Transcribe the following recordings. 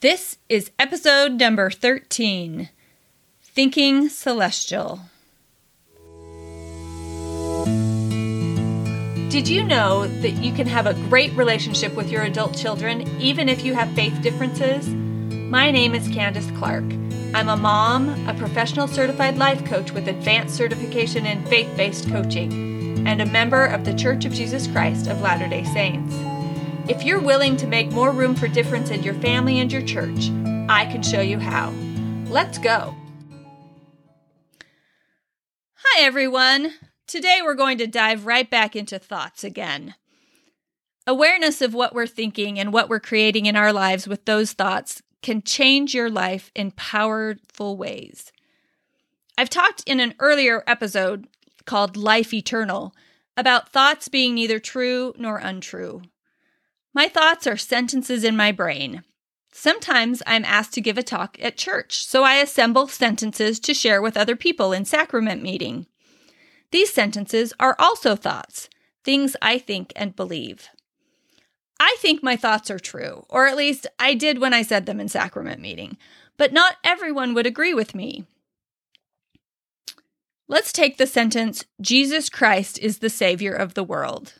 This is episode number 13 Thinking Celestial. Did you know that you can have a great relationship with your adult children even if you have faith differences? My name is Candice Clark. I'm a mom, a professional certified life coach with advanced certification in faith based coaching, and a member of the Church of Jesus Christ of Latter day Saints. If you're willing to make more room for difference in your family and your church, I can show you how. Let's go. Hi, everyone. Today we're going to dive right back into thoughts again. Awareness of what we're thinking and what we're creating in our lives with those thoughts can change your life in powerful ways. I've talked in an earlier episode called Life Eternal about thoughts being neither true nor untrue. My thoughts are sentences in my brain. Sometimes I'm asked to give a talk at church, so I assemble sentences to share with other people in sacrament meeting. These sentences are also thoughts, things I think and believe. I think my thoughts are true, or at least I did when I said them in sacrament meeting, but not everyone would agree with me. Let's take the sentence Jesus Christ is the Savior of the world.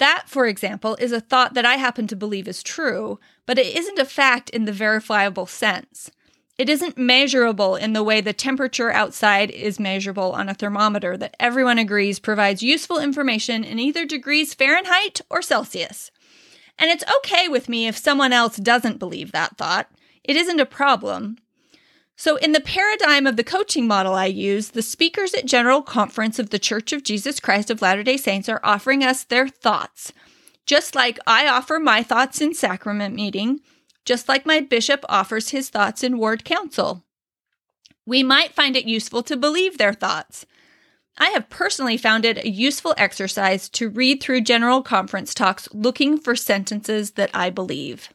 That, for example, is a thought that I happen to believe is true, but it isn't a fact in the verifiable sense. It isn't measurable in the way the temperature outside is measurable on a thermometer that everyone agrees provides useful information in either degrees Fahrenheit or Celsius. And it's okay with me if someone else doesn't believe that thought. It isn't a problem. So, in the paradigm of the coaching model I use, the speakers at General Conference of the Church of Jesus Christ of Latter day Saints are offering us their thoughts, just like I offer my thoughts in sacrament meeting, just like my bishop offers his thoughts in ward council. We might find it useful to believe their thoughts. I have personally found it a useful exercise to read through General Conference talks looking for sentences that I believe.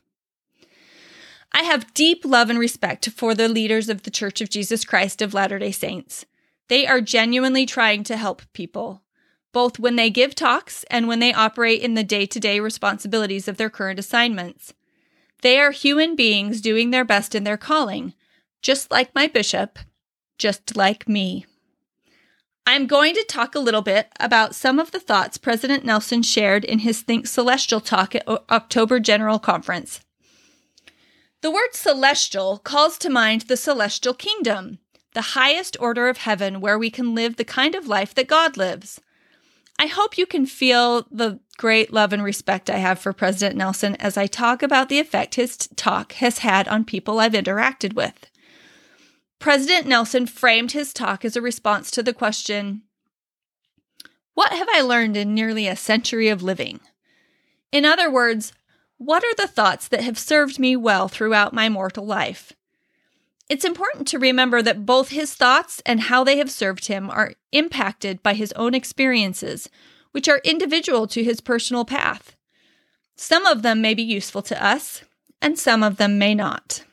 I have deep love and respect for the leaders of the Church of Jesus Christ of Latter day Saints. They are genuinely trying to help people, both when they give talks and when they operate in the day to day responsibilities of their current assignments. They are human beings doing their best in their calling, just like my bishop, just like me. I'm going to talk a little bit about some of the thoughts President Nelson shared in his Think Celestial talk at October General Conference. The word celestial calls to mind the celestial kingdom, the highest order of heaven where we can live the kind of life that God lives. I hope you can feel the great love and respect I have for President Nelson as I talk about the effect his talk has had on people I've interacted with. President Nelson framed his talk as a response to the question What have I learned in nearly a century of living? In other words, what are the thoughts that have served me well throughout my mortal life? It's important to remember that both his thoughts and how they have served him are impacted by his own experiences, which are individual to his personal path. Some of them may be useful to us, and some of them may not.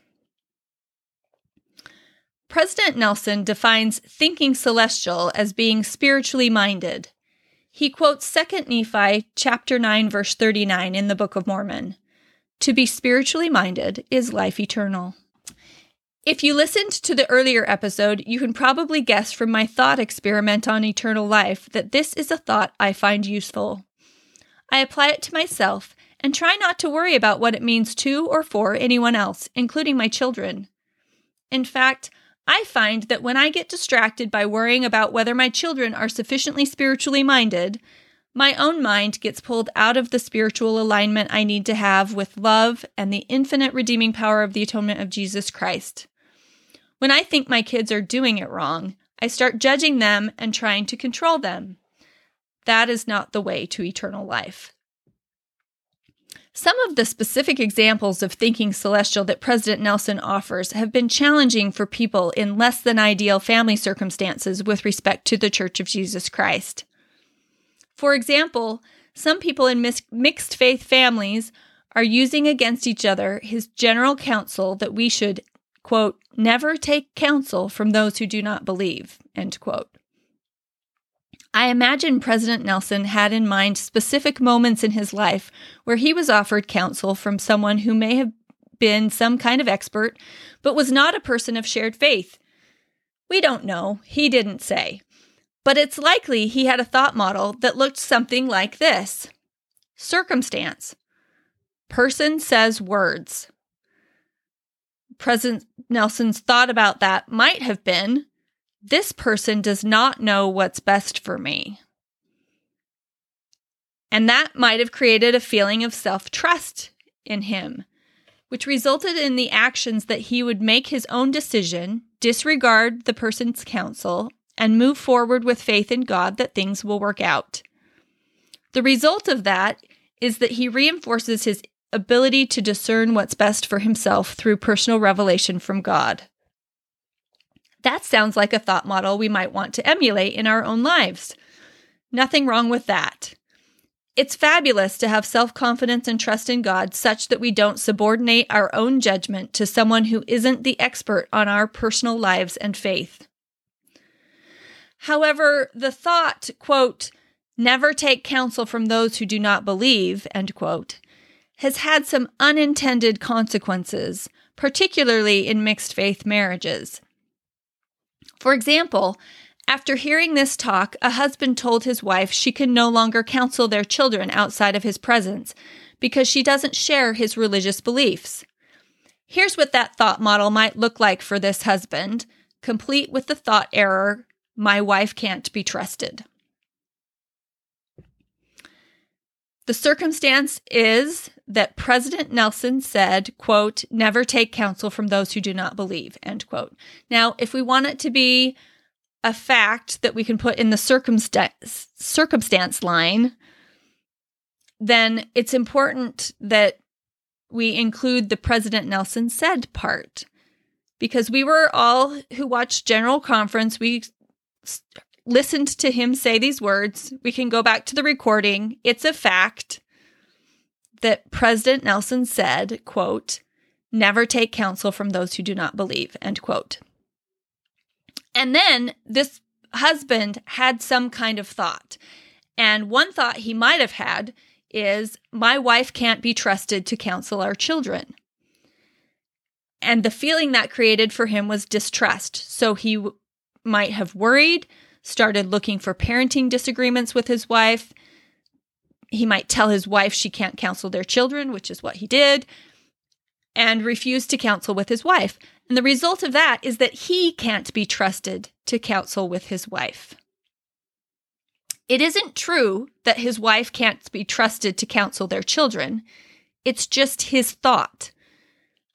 President Nelson defines thinking celestial as being spiritually minded. He quotes 2 Nephi chapter 9 verse 39 in the Book of Mormon. To be spiritually minded is life eternal. If you listened to the earlier episode, you can probably guess from my thought experiment on eternal life that this is a thought I find useful. I apply it to myself and try not to worry about what it means to or for anyone else, including my children. In fact, I find that when I get distracted by worrying about whether my children are sufficiently spiritually minded, my own mind gets pulled out of the spiritual alignment I need to have with love and the infinite redeeming power of the atonement of Jesus Christ. When I think my kids are doing it wrong, I start judging them and trying to control them. That is not the way to eternal life. Some of the specific examples of thinking celestial that President Nelson offers have been challenging for people in less than ideal family circumstances with respect to the Church of Jesus Christ. For example, some people in mis- mixed faith families are using against each other his general counsel that we should, quote, never take counsel from those who do not believe, end quote. I imagine President Nelson had in mind specific moments in his life where he was offered counsel from someone who may have been some kind of expert, but was not a person of shared faith. We don't know. He didn't say. But it's likely he had a thought model that looked something like this Circumstance. Person says words. President Nelson's thought about that might have been this person does not know what's best for me. And that might have created a feeling of self trust in him, which resulted in the actions that he would make his own decision, disregard the person's counsel, and move forward with faith in God that things will work out. The result of that is that he reinforces his ability to discern what's best for himself through personal revelation from God. That sounds like a thought model we might want to emulate in our own lives. Nothing wrong with that. It's fabulous to have self confidence and trust in God such that we don't subordinate our own judgment to someone who isn't the expert on our personal lives and faith. However, the thought, quote, never take counsel from those who do not believe, end quote, has had some unintended consequences, particularly in mixed faith marriages. For example, after hearing this talk, a husband told his wife she can no longer counsel their children outside of his presence because she doesn't share his religious beliefs. Here's what that thought model might look like for this husband, complete with the thought error my wife can't be trusted. The circumstance is that President Nelson said, quote, never take counsel from those who do not believe, end quote. Now, if we want it to be a fact that we can put in the circumstance circumstance line, then it's important that we include the President Nelson said part. Because we were all who watched General Conference, we listened to him say these words. We can go back to the recording. It's a fact that President Nelson said, quote, never take counsel from those who do not believe, end quote. And then this husband had some kind of thought. And one thought he might have had is, my wife can't be trusted to counsel our children. And the feeling that created for him was distrust. So he w- might have worried, started looking for parenting disagreements with his wife, he might tell his wife she can't counsel their children, which is what he did, and refuse to counsel with his wife. And the result of that is that he can't be trusted to counsel with his wife. It isn't true that his wife can't be trusted to counsel their children. It's just his thought.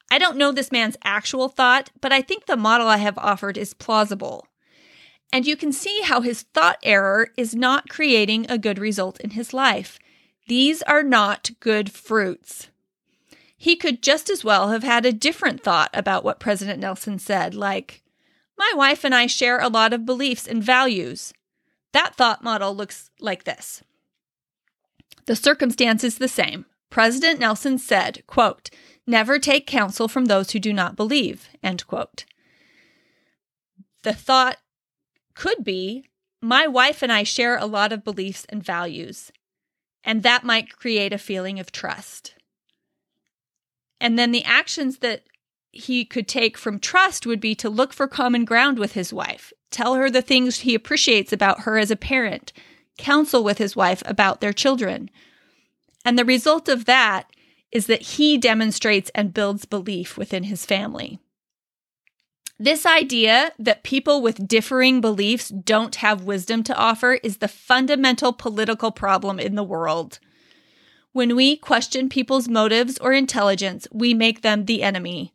I don't know this man's actual thought, but I think the model I have offered is plausible. And you can see how his thought error is not creating a good result in his life. These are not good fruits. He could just as well have had a different thought about what President Nelson said, like, My wife and I share a lot of beliefs and values. That thought model looks like this. The circumstance is the same. President Nelson said, quote, Never take counsel from those who do not believe, end quote. The thought could be, My wife and I share a lot of beliefs and values and that might create a feeling of trust. And then the actions that he could take from trust would be to look for common ground with his wife, tell her the things he appreciates about her as a parent, counsel with his wife about their children. And the result of that is that he demonstrates and builds belief within his family. This idea that people with differing beliefs don't have wisdom to offer is the fundamental political problem in the world. When we question people's motives or intelligence, we make them the enemy.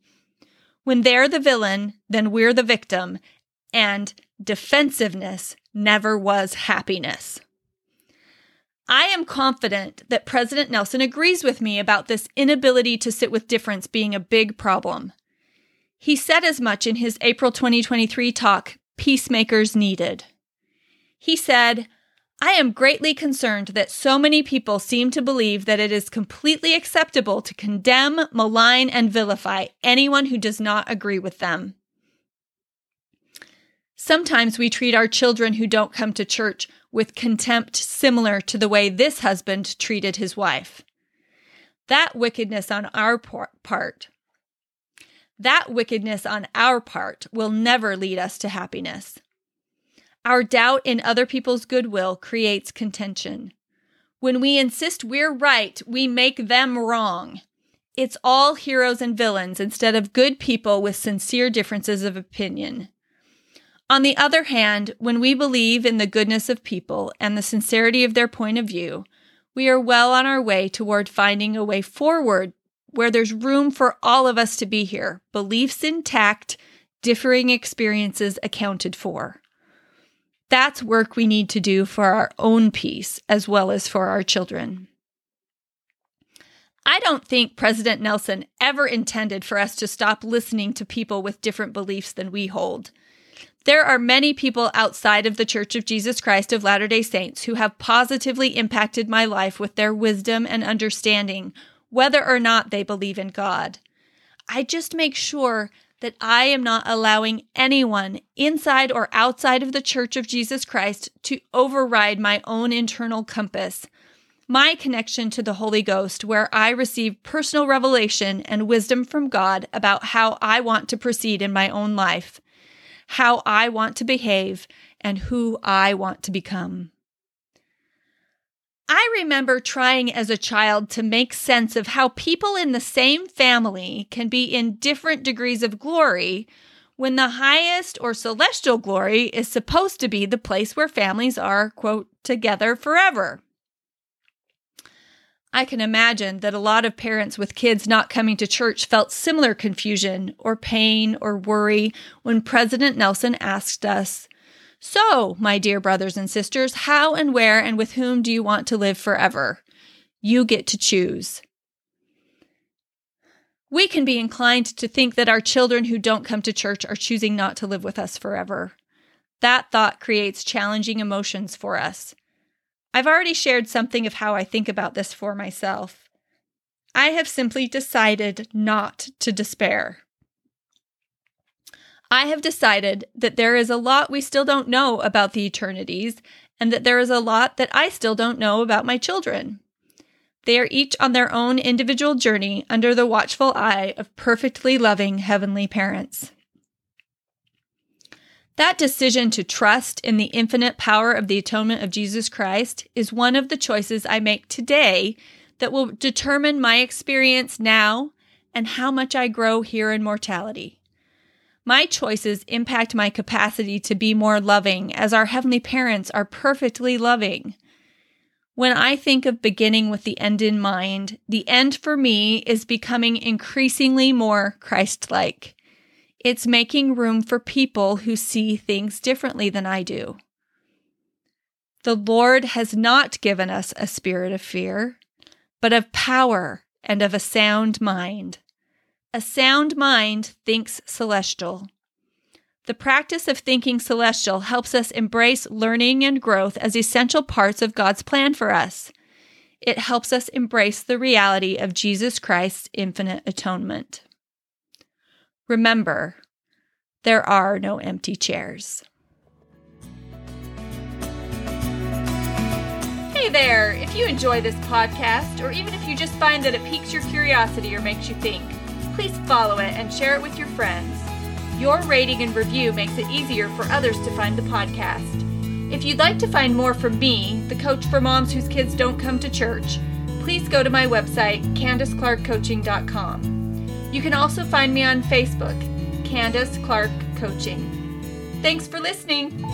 When they're the villain, then we're the victim, and defensiveness never was happiness. I am confident that President Nelson agrees with me about this inability to sit with difference being a big problem. He said as much in his April 2023 talk, Peacemakers Needed. He said, I am greatly concerned that so many people seem to believe that it is completely acceptable to condemn, malign, and vilify anyone who does not agree with them. Sometimes we treat our children who don't come to church with contempt similar to the way this husband treated his wife. That wickedness on our part That wickedness on our part will never lead us to happiness. Our doubt in other people's goodwill creates contention. When we insist we're right, we make them wrong. It's all heroes and villains instead of good people with sincere differences of opinion. On the other hand, when we believe in the goodness of people and the sincerity of their point of view, we are well on our way toward finding a way forward where there's room for all of us to be here, beliefs intact, differing experiences accounted for. That's work we need to do for our own peace as well as for our children. I don't think President Nelson ever intended for us to stop listening to people with different beliefs than we hold. There are many people outside of the Church of Jesus Christ of Latter day Saints who have positively impacted my life with their wisdom and understanding, whether or not they believe in God. I just make sure that I am not allowing anyone inside or outside of the Church of Jesus Christ to override my own internal compass, my connection to the Holy Ghost, where I receive personal revelation and wisdom from God about how I want to proceed in my own life how I want to behave, and who I want to become. I remember trying as a child to make sense of how people in the same family can be in different degrees of glory when the highest or celestial glory is supposed to be the place where families are, quote, together forever. I can imagine that a lot of parents with kids not coming to church felt similar confusion or pain or worry when President Nelson asked us, So, my dear brothers and sisters, how and where and with whom do you want to live forever? You get to choose. We can be inclined to think that our children who don't come to church are choosing not to live with us forever. That thought creates challenging emotions for us. I've already shared something of how I think about this for myself. I have simply decided not to despair. I have decided that there is a lot we still don't know about the eternities, and that there is a lot that I still don't know about my children. They are each on their own individual journey under the watchful eye of perfectly loving heavenly parents. That decision to trust in the infinite power of the atonement of Jesus Christ is one of the choices I make today that will determine my experience now and how much I grow here in mortality. My choices impact my capacity to be more loving, as our heavenly parents are perfectly loving. When I think of beginning with the end in mind, the end for me is becoming increasingly more Christ like. It's making room for people who see things differently than I do. The Lord has not given us a spirit of fear, but of power and of a sound mind. A sound mind thinks celestial. The practice of thinking celestial helps us embrace learning and growth as essential parts of God's plan for us. It helps us embrace the reality of Jesus Christ's infinite atonement. Remember, there are no empty chairs. Hey there! If you enjoy this podcast, or even if you just find that it piques your curiosity or makes you think, please follow it and share it with your friends. Your rating and review makes it easier for others to find the podcast. If you'd like to find more from me, the coach for moms whose kids don't come to church, please go to my website, CandiceClarkCoaching.com. You can also find me on Facebook, Candice Clark Coaching. Thanks for listening.